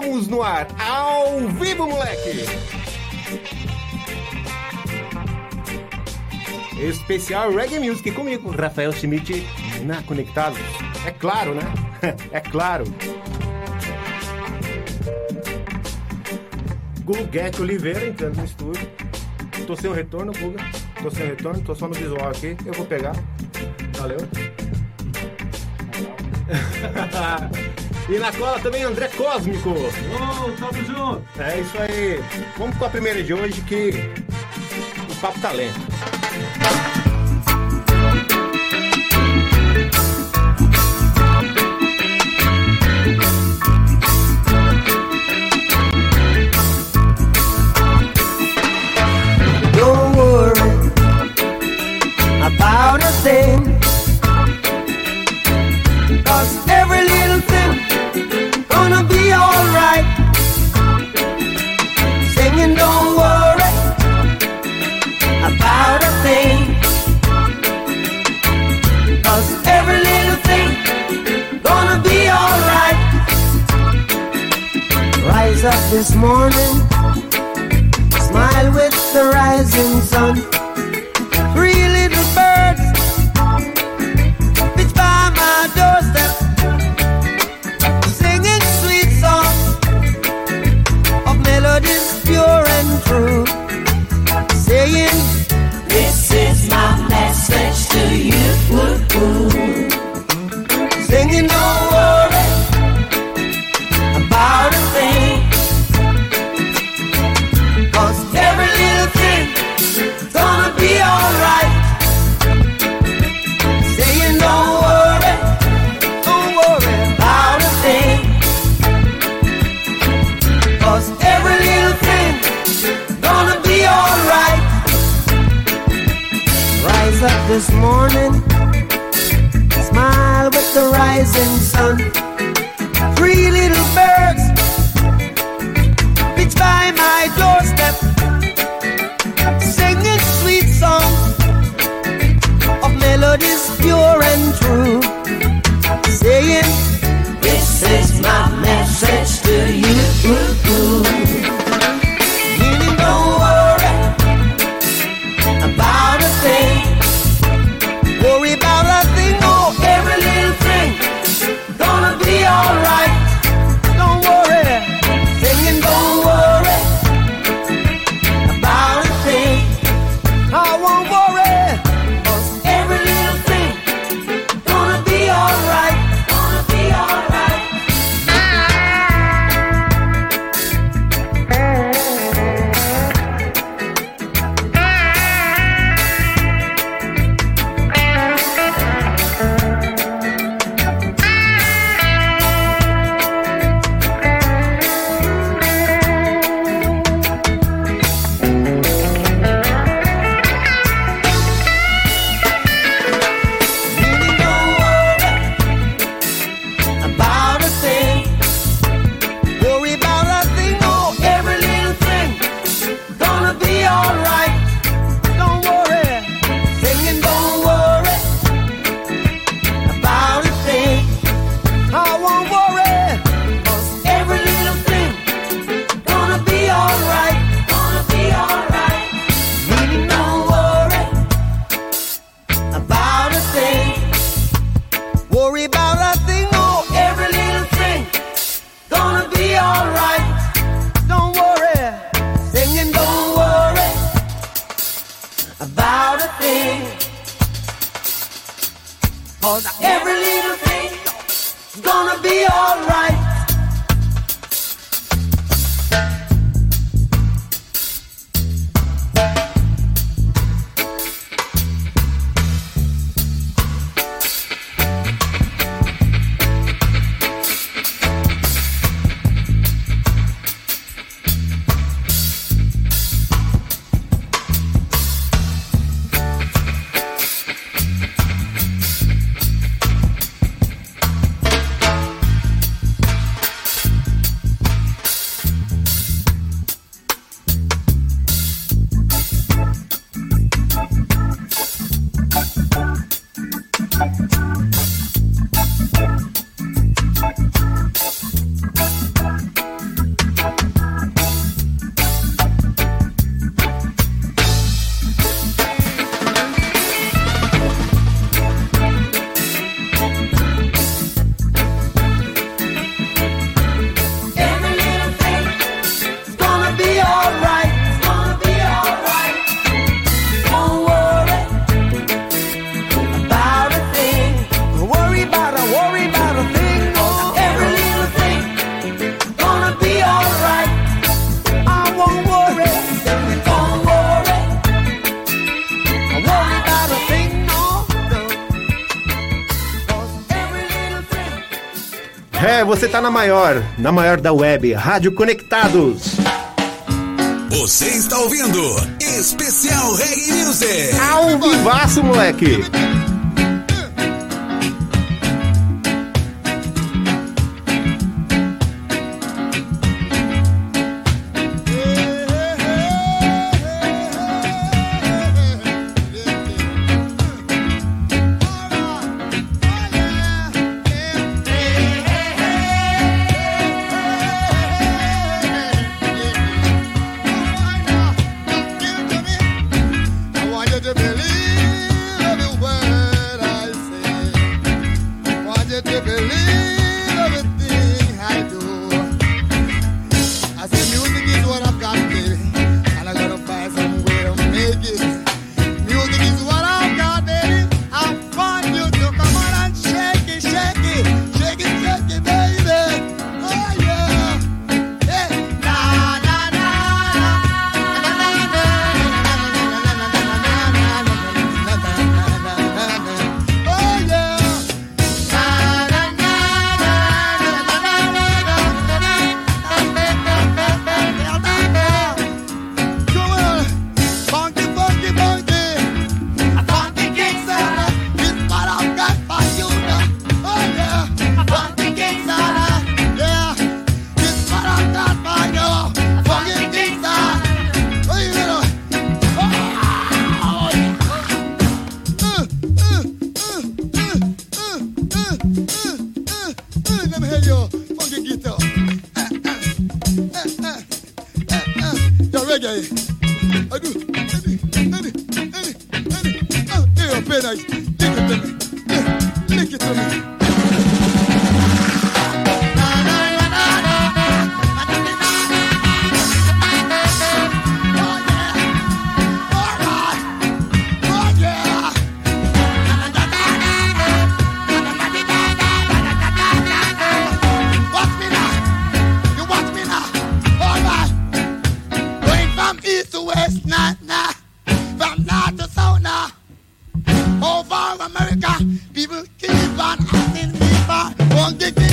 Estamos no ar, ao vivo, moleque! Especial Reggae Music comigo, Rafael Schmidt, na Conectados. É claro, né? é claro. Guguete Oliveira entrando no estúdio. Tô sem o retorno, Guga. Tô sem o retorno, tô só no visual aqui. Eu vou pegar. Valeu. E na cola também André Cósmico. Oh, tamo junto. É isso aí. Vamos com a primeira de hoje que o papo tá lento. this morning. Smile with the rising sun. Na maior, na maior da web, Rádio Conectados. Você está ouvindo Especial Reggae Music. Ao vivaço, moleque. Over America, people keep on asking me for one gig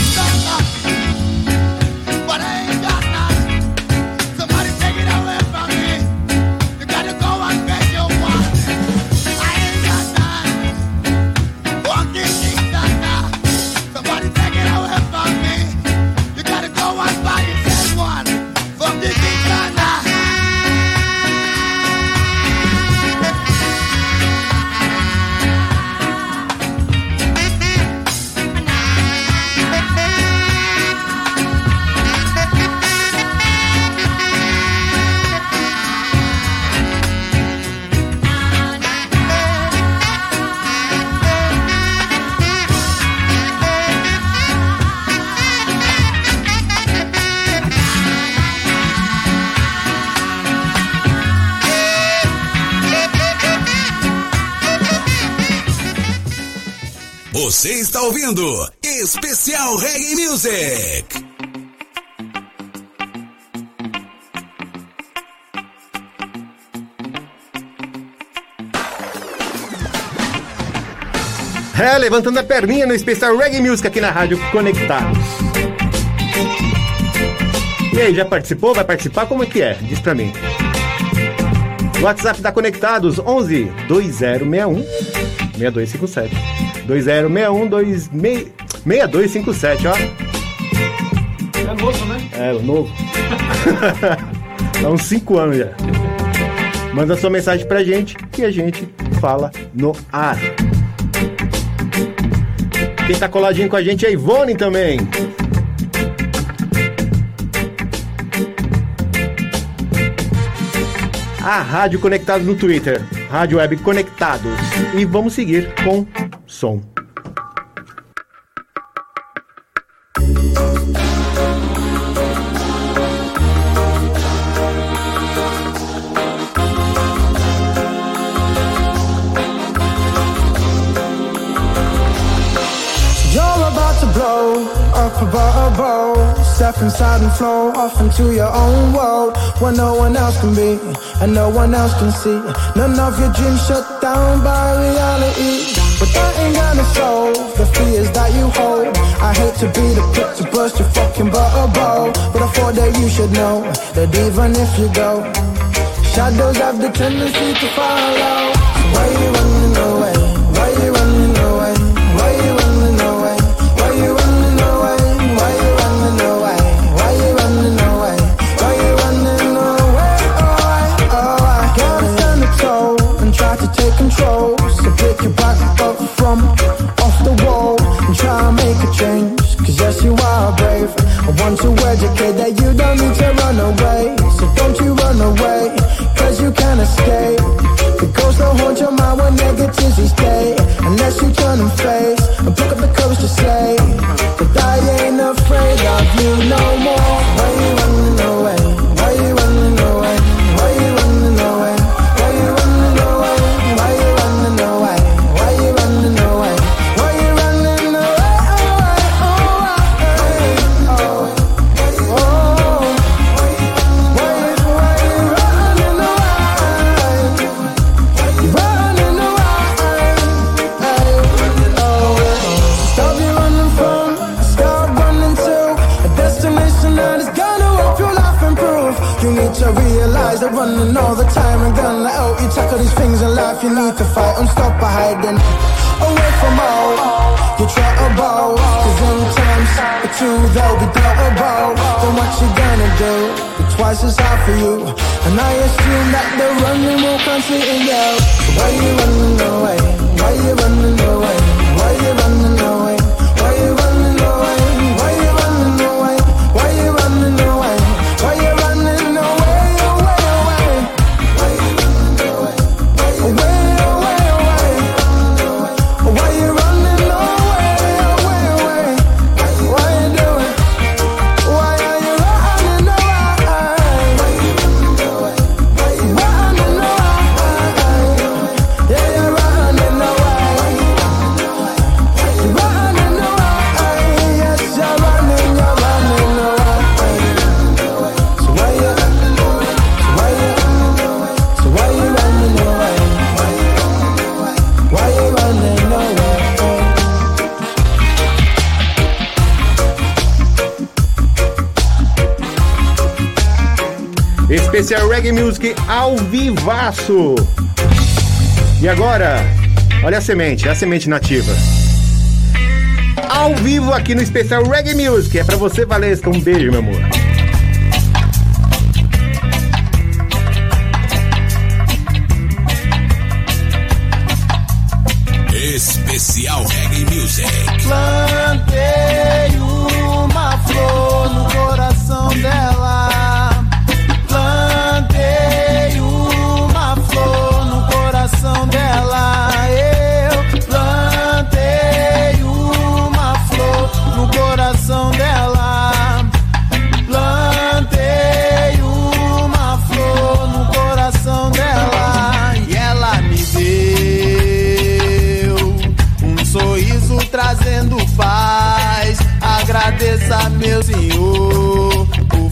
ouvindo Especial Reggae Music. É, levantando a perninha no especial Reggae Music aqui na Rádio Conectados. E aí, já participou? Vai participar? Como é que é? Diz pra mim. WhatsApp da Conectados 11 2061 6257. 2061 26 6257, ó. É novo, né? É, novo. Há uns 5 anos já. Manda sua mensagem pra gente que a gente fala no ar. Quem tá coladinho com a gente é a Ivone também. A Rádio Conectados no Twitter. Rádio Web Conectados. E vamos seguir com som. You're about to blow up above a bow. Step inside and flow off into your own world where no one else can be and no one else can see. None of your dreams shut down by reality. But that ain't gonna solve the fears that you hold. I hate to be the prick to burst your fucking bubble. But I thought that you should know that even if you go, shadows have the tendency to follow. So why you want to educate that you don't need to run away. So don't you run away, cause you can't escape. The ghosts will haunt your mind when negativity stay. Unless you turn and face and pick up the courage to say that I ain't afraid Especial Reggae Music ao vivaço. E agora, olha a semente, a semente nativa. Ao vivo aqui no especial Reggae Music. É pra você, Valesca. Um beijo, meu amor.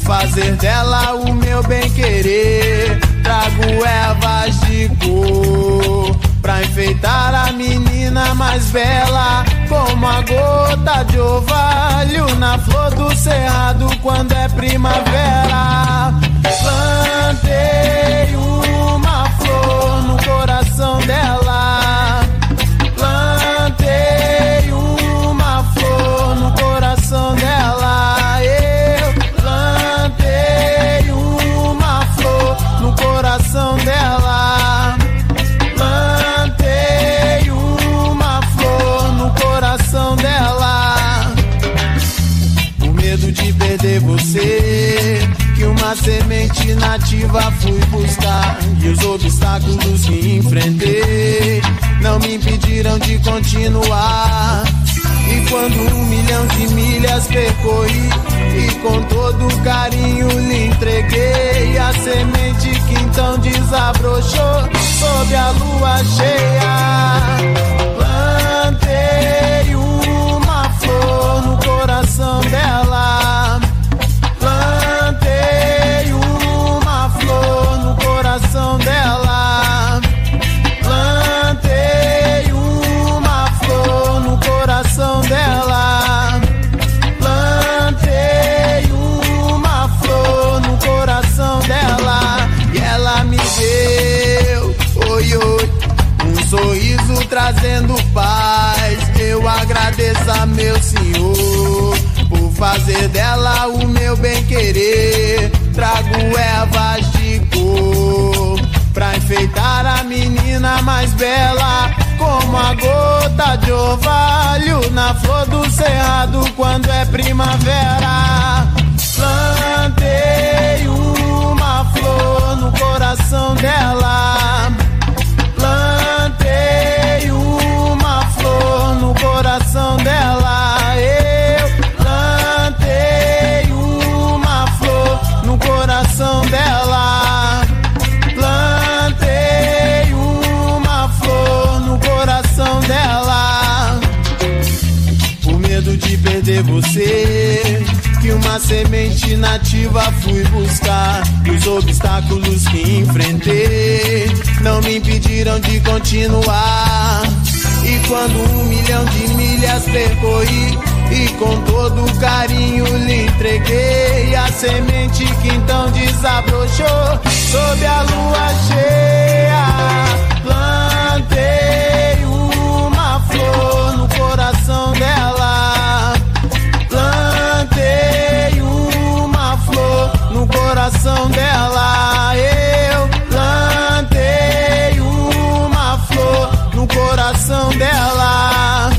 Fazer dela o meu bem querer. Trago ervas de cor pra enfeitar a menina mais bela, como a gota de orvalho na flor do cerrado quando é primavera. Plantei uma flor no coração dela. Semente nativa fui buscar. E os obstáculos que enfrentei não me impediram de continuar. E quando um milhão de milhas percorri E com todo carinho lhe entreguei A semente que então desabrochou Sob a lua cheia Plantei fazer dela o meu bem querer. Trago ervas de cor pra enfeitar a menina mais bela, como a gota de orvalho na flor do cerrado quando é primavera. Plantei uma flor no coração dela. Os obstáculos que enfrentei não me impediram de continuar. E quando um milhão de milhas percorri e com todo carinho lhe entreguei a semente que então desabrochou sob a lua cheia. Plantei coração dela. Eu plantei uma flor no coração dela.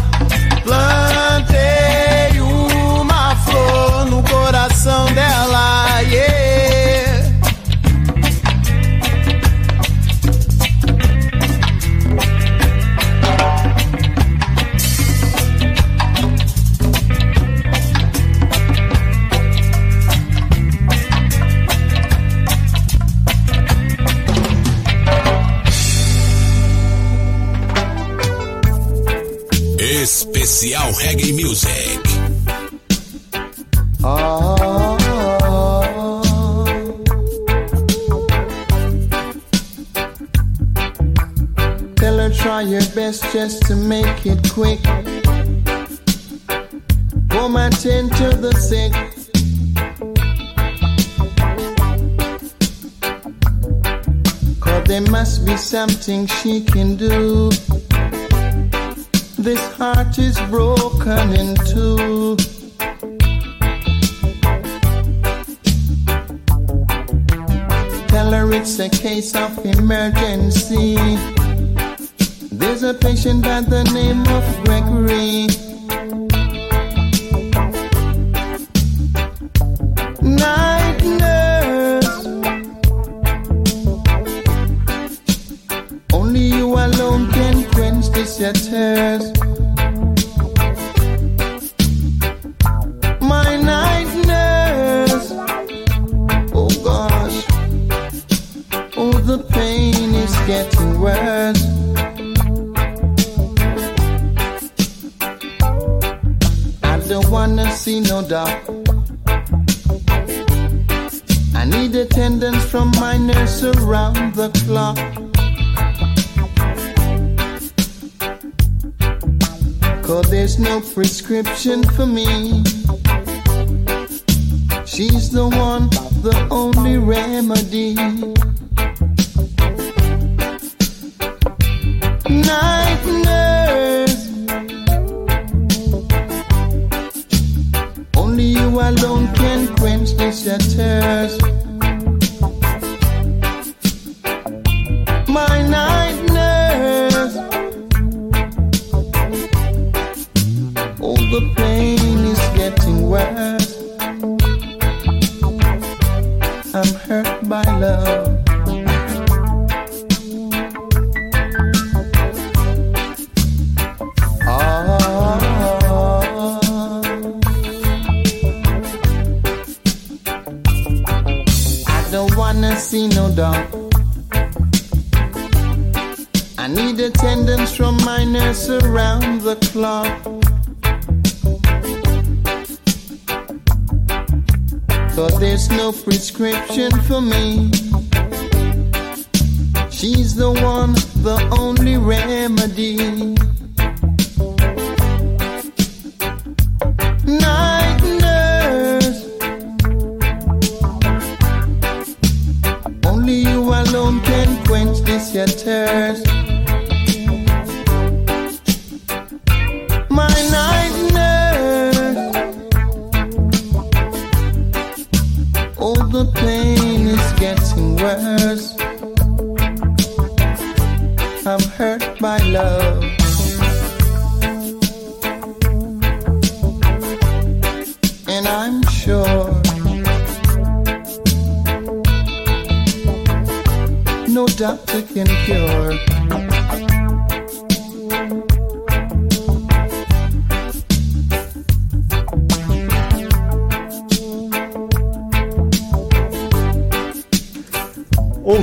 Her try your best just to make it quick. Come attend to the sick. Cause there must be something she can do. This heart is broken in two. Tell her it's a case of emergency. There's a patient by the name of Gregory. Prescription for me. She's the one, the only remedy. Night nurse. Only you alone can quench this thirst.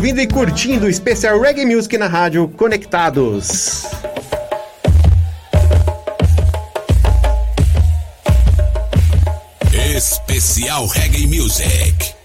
Ouvindo e curtindo o especial Reggae Music na rádio Conectados. Especial Reggae Music.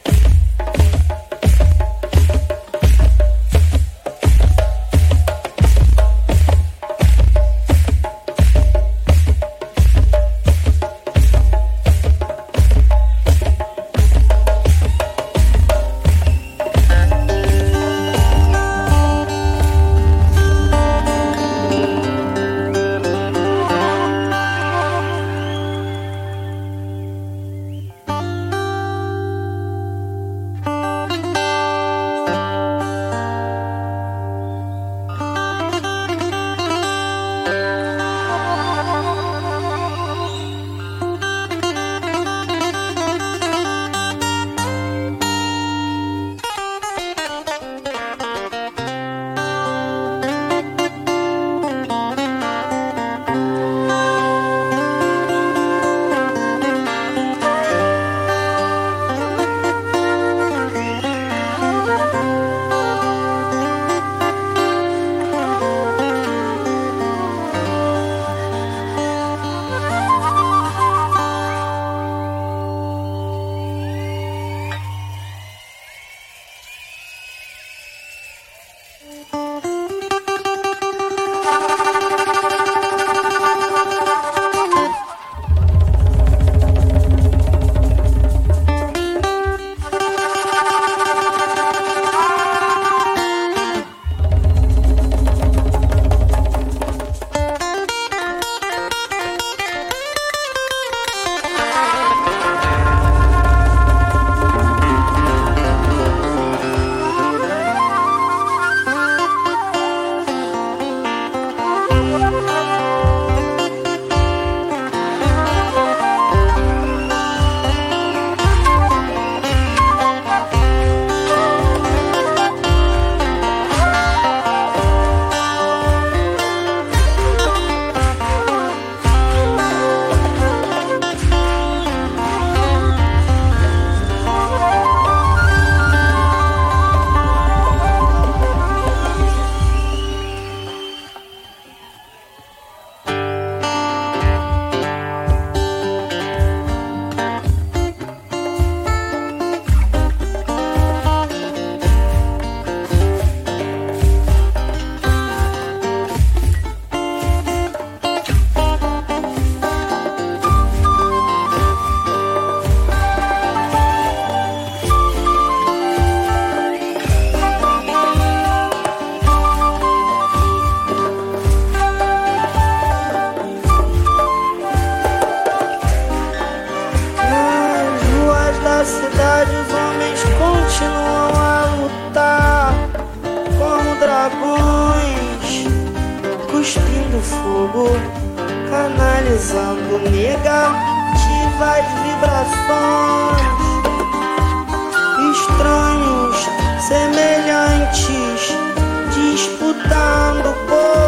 Cuspindo fogo, canalizando negativas vibrações. Estranhos, semelhantes, disputando poder.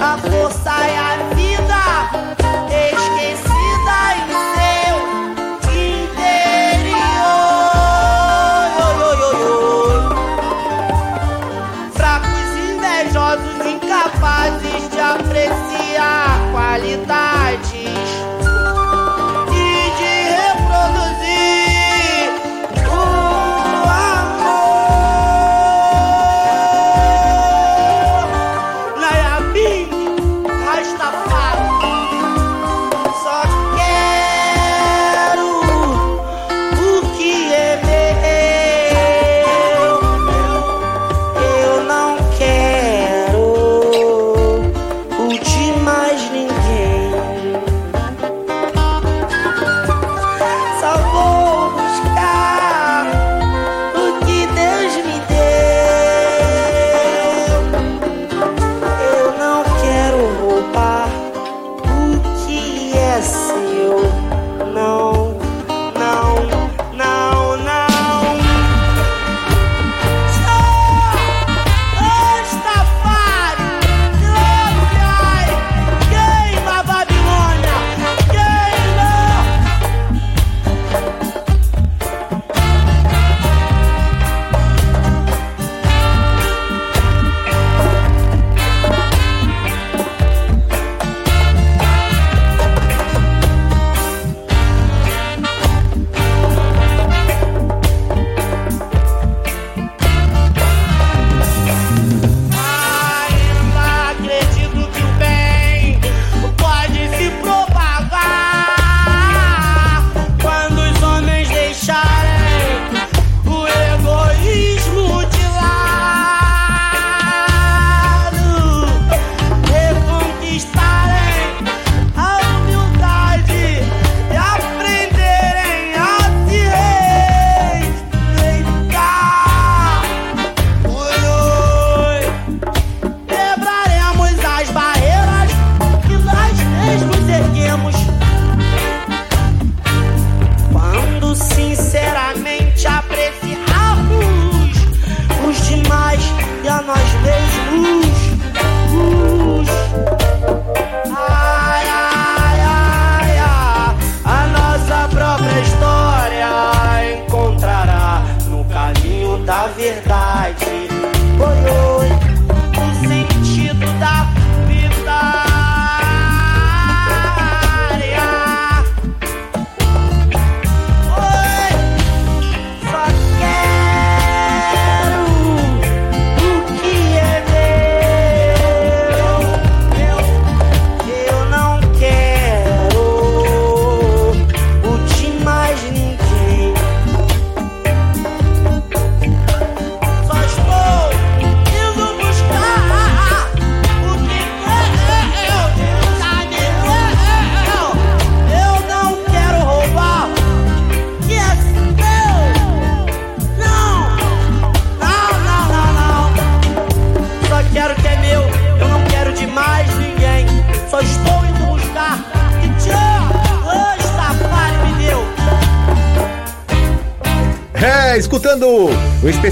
A força e a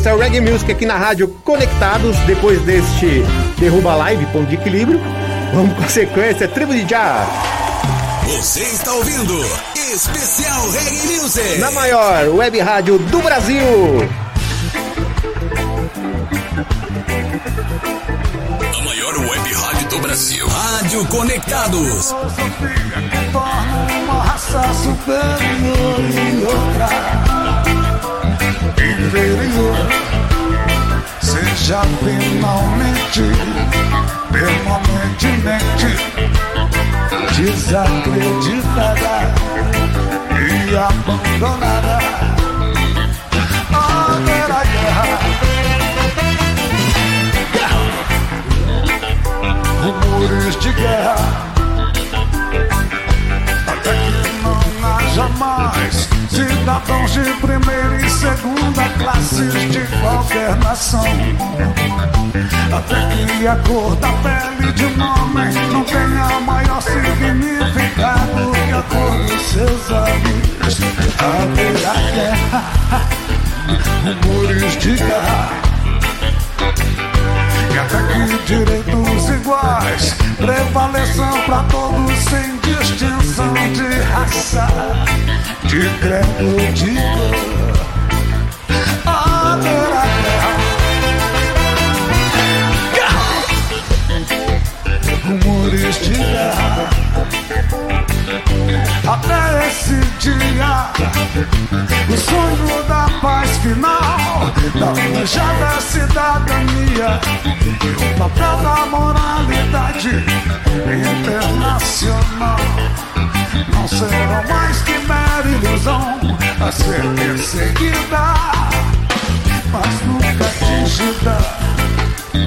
o especial Reggae Music aqui na rádio Conectados, depois deste Derruba Live, ponto de equilíbrio. Vamos com a sequência, Tribo de Já. Você está ouvindo Especial Reggae Music. Na maior web rádio do Brasil. A maior web rádio do Brasil. Rádio Conectados. torna uma raça superior e outra. Seja finalmente, permanentemente desacreditada e abandonada. Haverá guerra. Rumores de guerra cidadãos de primeira e segunda classes de qualquer nação. Até que a cor da pele de um homem não tenha maior significado que a cor dos seus olhos. Haverá guerra, rumores de guerra. Até que direitos iguais prevaleçam para todos sem distinção de raça, de credo, de cor. Haverá guerra. Rumores de guerra. Até esse dia, o sonho da paz final, da planejada cidadania, papel da moralidade internacional. Não serão mais que mera ilusão a ser perseguida, mas nunca atingida,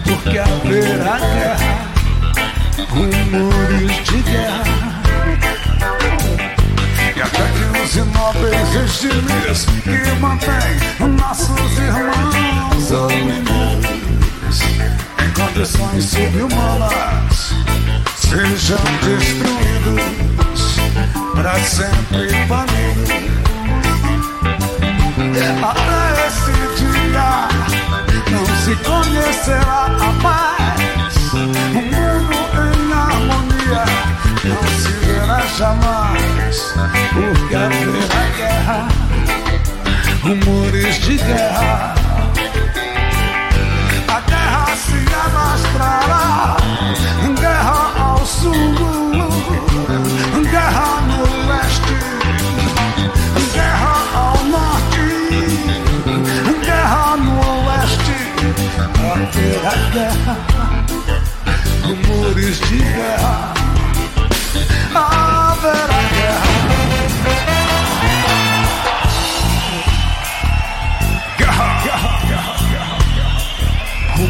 porque haverá guerra, rumores de guerra. Que mantêm nossos irmãos oprimidos em condições subhumanas sejam destruídos para sempre banidos. Até esse dia não se conhecerá a paz, um mundo em harmonia não se verá jamais, porque haverá guerra, rumores de guerra. A guerra se alastrará, guerra ao sul, guerra no leste, guerra ao norte, guerra no oeste. Haverá guerra, rumores de guerra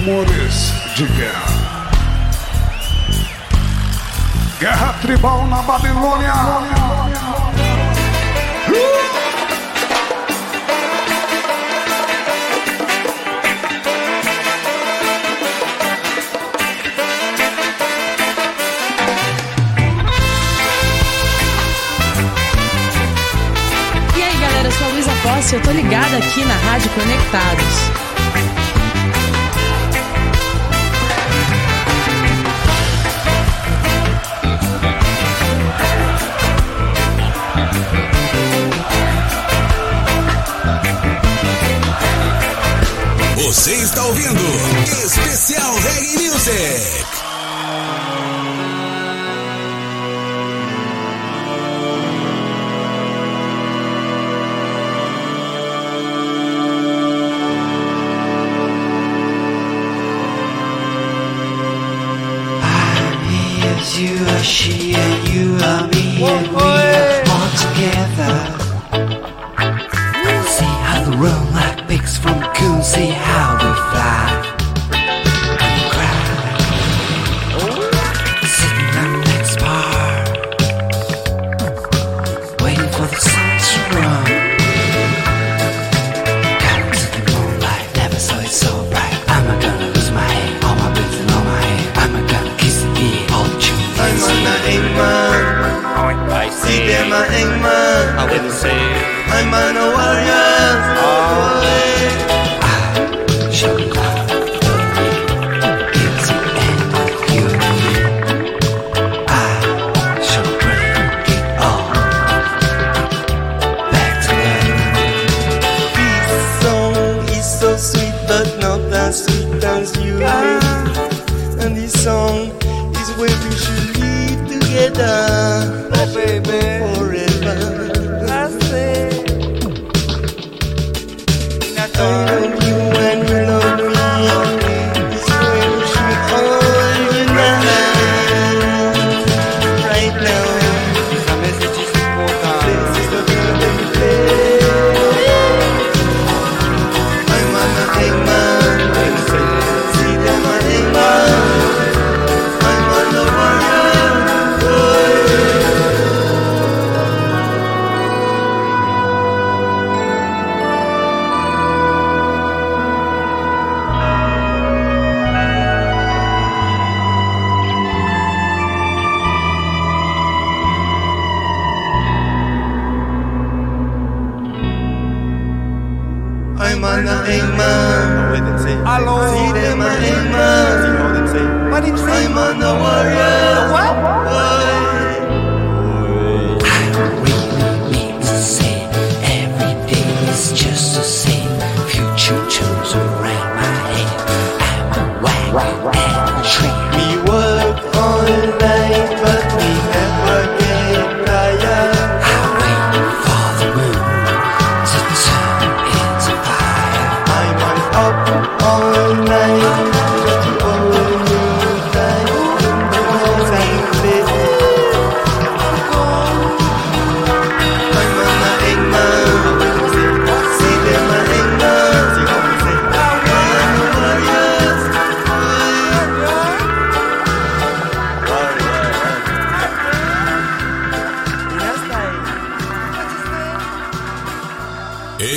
Rumores de guerra. Guerra tribal na Babilônia. E aí, galera, eu sou a Luísa Posse eu tô ligada aqui na Rádio Conectados. Você está ouvindo Especial Reggae Music. I thought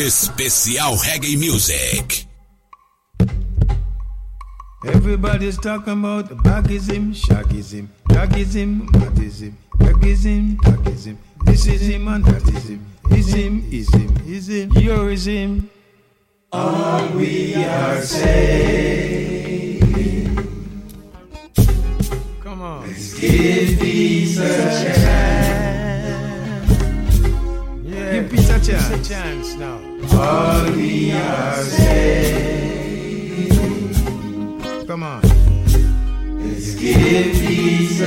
Especial Reggae Music. Everybody's talking about the bagism, shagism, tagism, madism, tagism, tagism. This is him and that is him. Is him, is him, is him. You're is him. All we are saying. Come on. Let's give peace a chance. Yeah. Give peace a chance. a chance now. All we are saying. Come on. Let's give a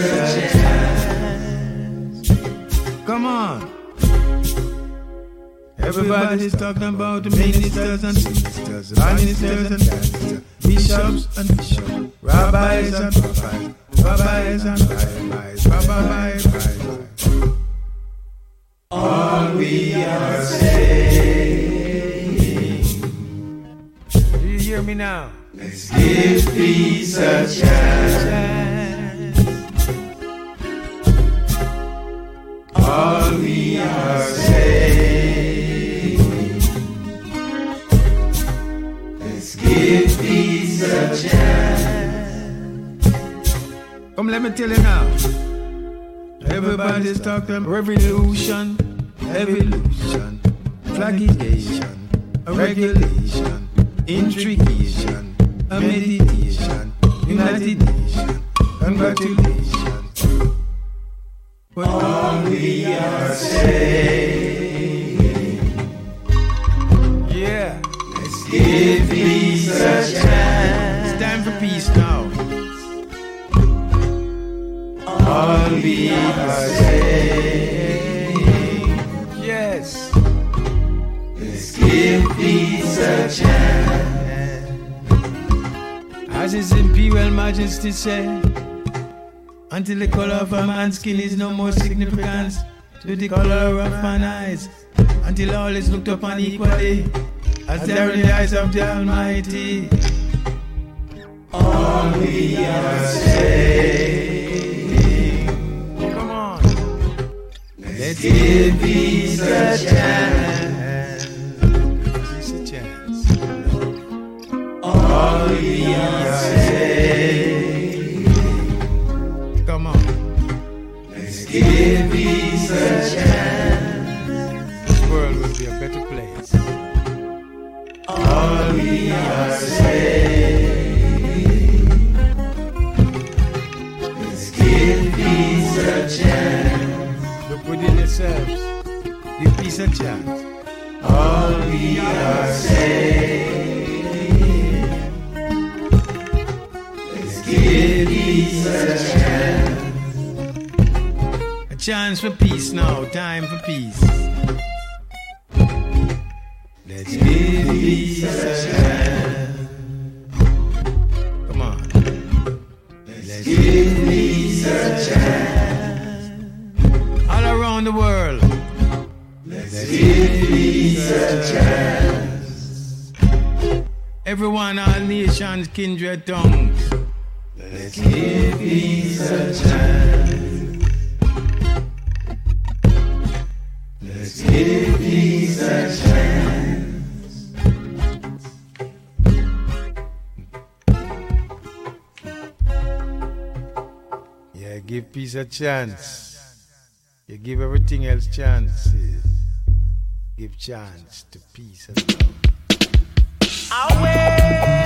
chance. Come on. Everybody's talking about the ministers and sisters, ministers and pastors, bishops and bishops, rabbis and rabbis, rabbis and rabbis, rabbis, and rabbis. All we are saying. Hear me now? Let's give peace a chance. All we are saying. Let's give peace a chance. Come, let me tell you now. Everybody's talking revolution, evolution, flagellation, regulation, intrigation, a meditation, United Nation, congratulations. But all we are saying, yeah, let's give peace a chance. It's time for peace now. All we are saying, yes, let's give peace a chance. As His Imperial Majesty said, until the color of a man's skin is no more significant to the color of an eyes, until all is looked upon equally as they are in the eyes of the Almighty. All we are saying, come on, let's give peace a chance. Come on, let's give peace a chance. This world will be a better place. All we are saying, let's give peace a chance. Look within yourselves. Give peace a chance. All we are saying, a chance. For peace now. Time for peace. Let's give give peace a chance. Come on. Let's give peace a chance. All around the world. Let's give peace a chance. Everyone, all nations, kindred tongues. Peace a chance. You give everything else chances. Give chance to peace and love. Aware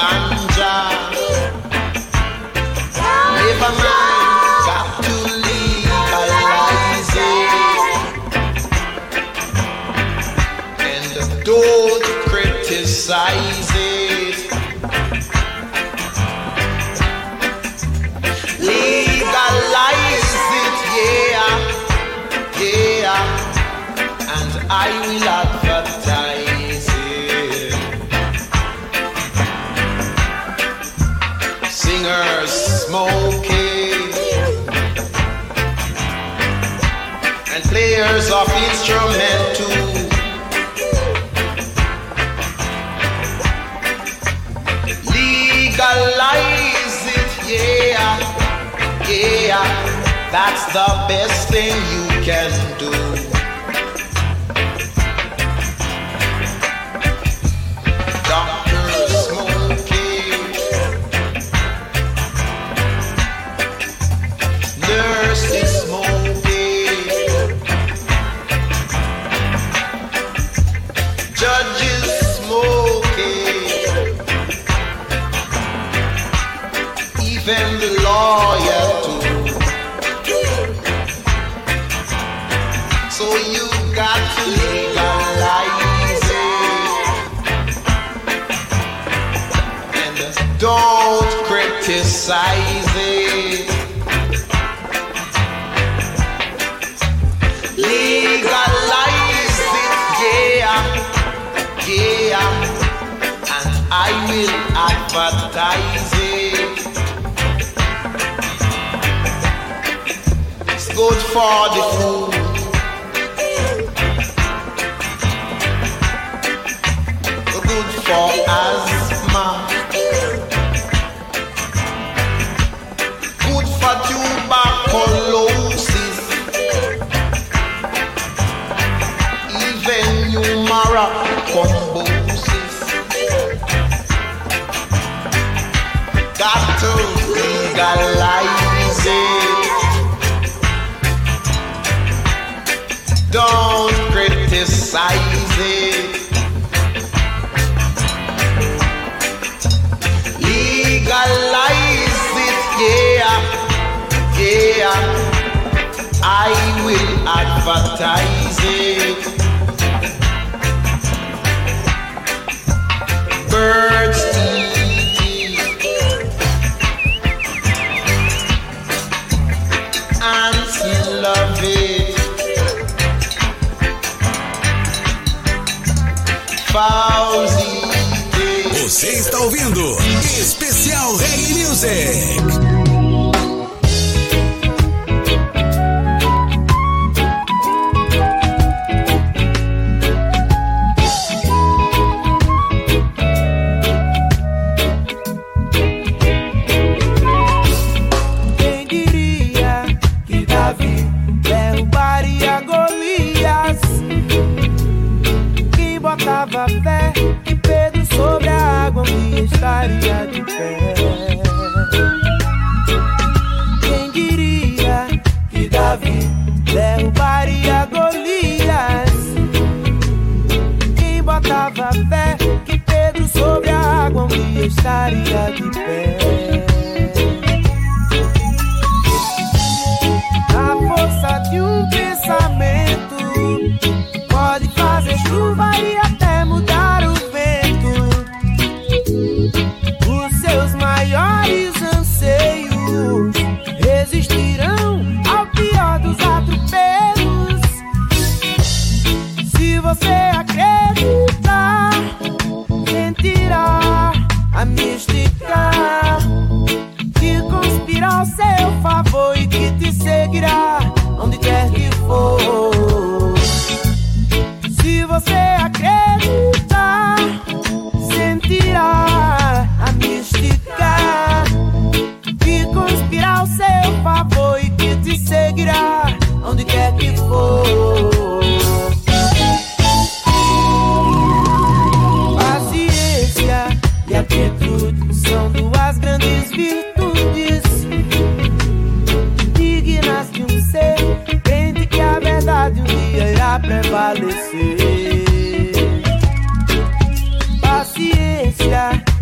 bang. players of instrument too. Legalize it, yeah, yeah. That's the best thing you can do. I will advertise it. It's good for the food. silences. Legalize it, yeah, yeah. I will advertise it. Birds Você está ouvindo Especial Reggae Music.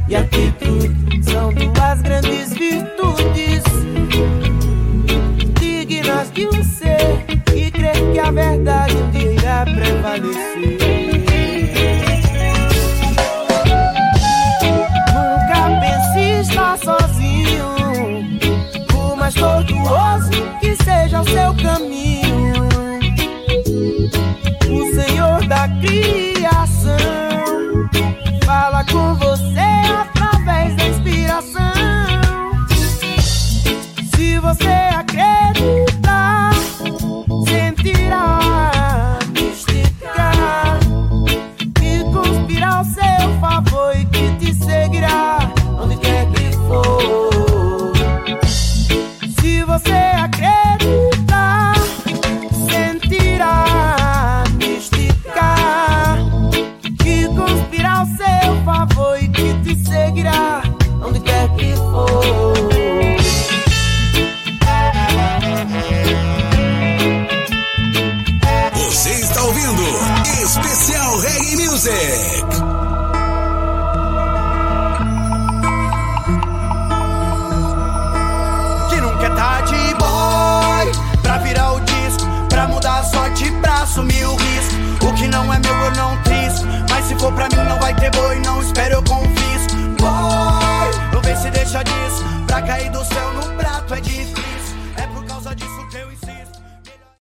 y actitud.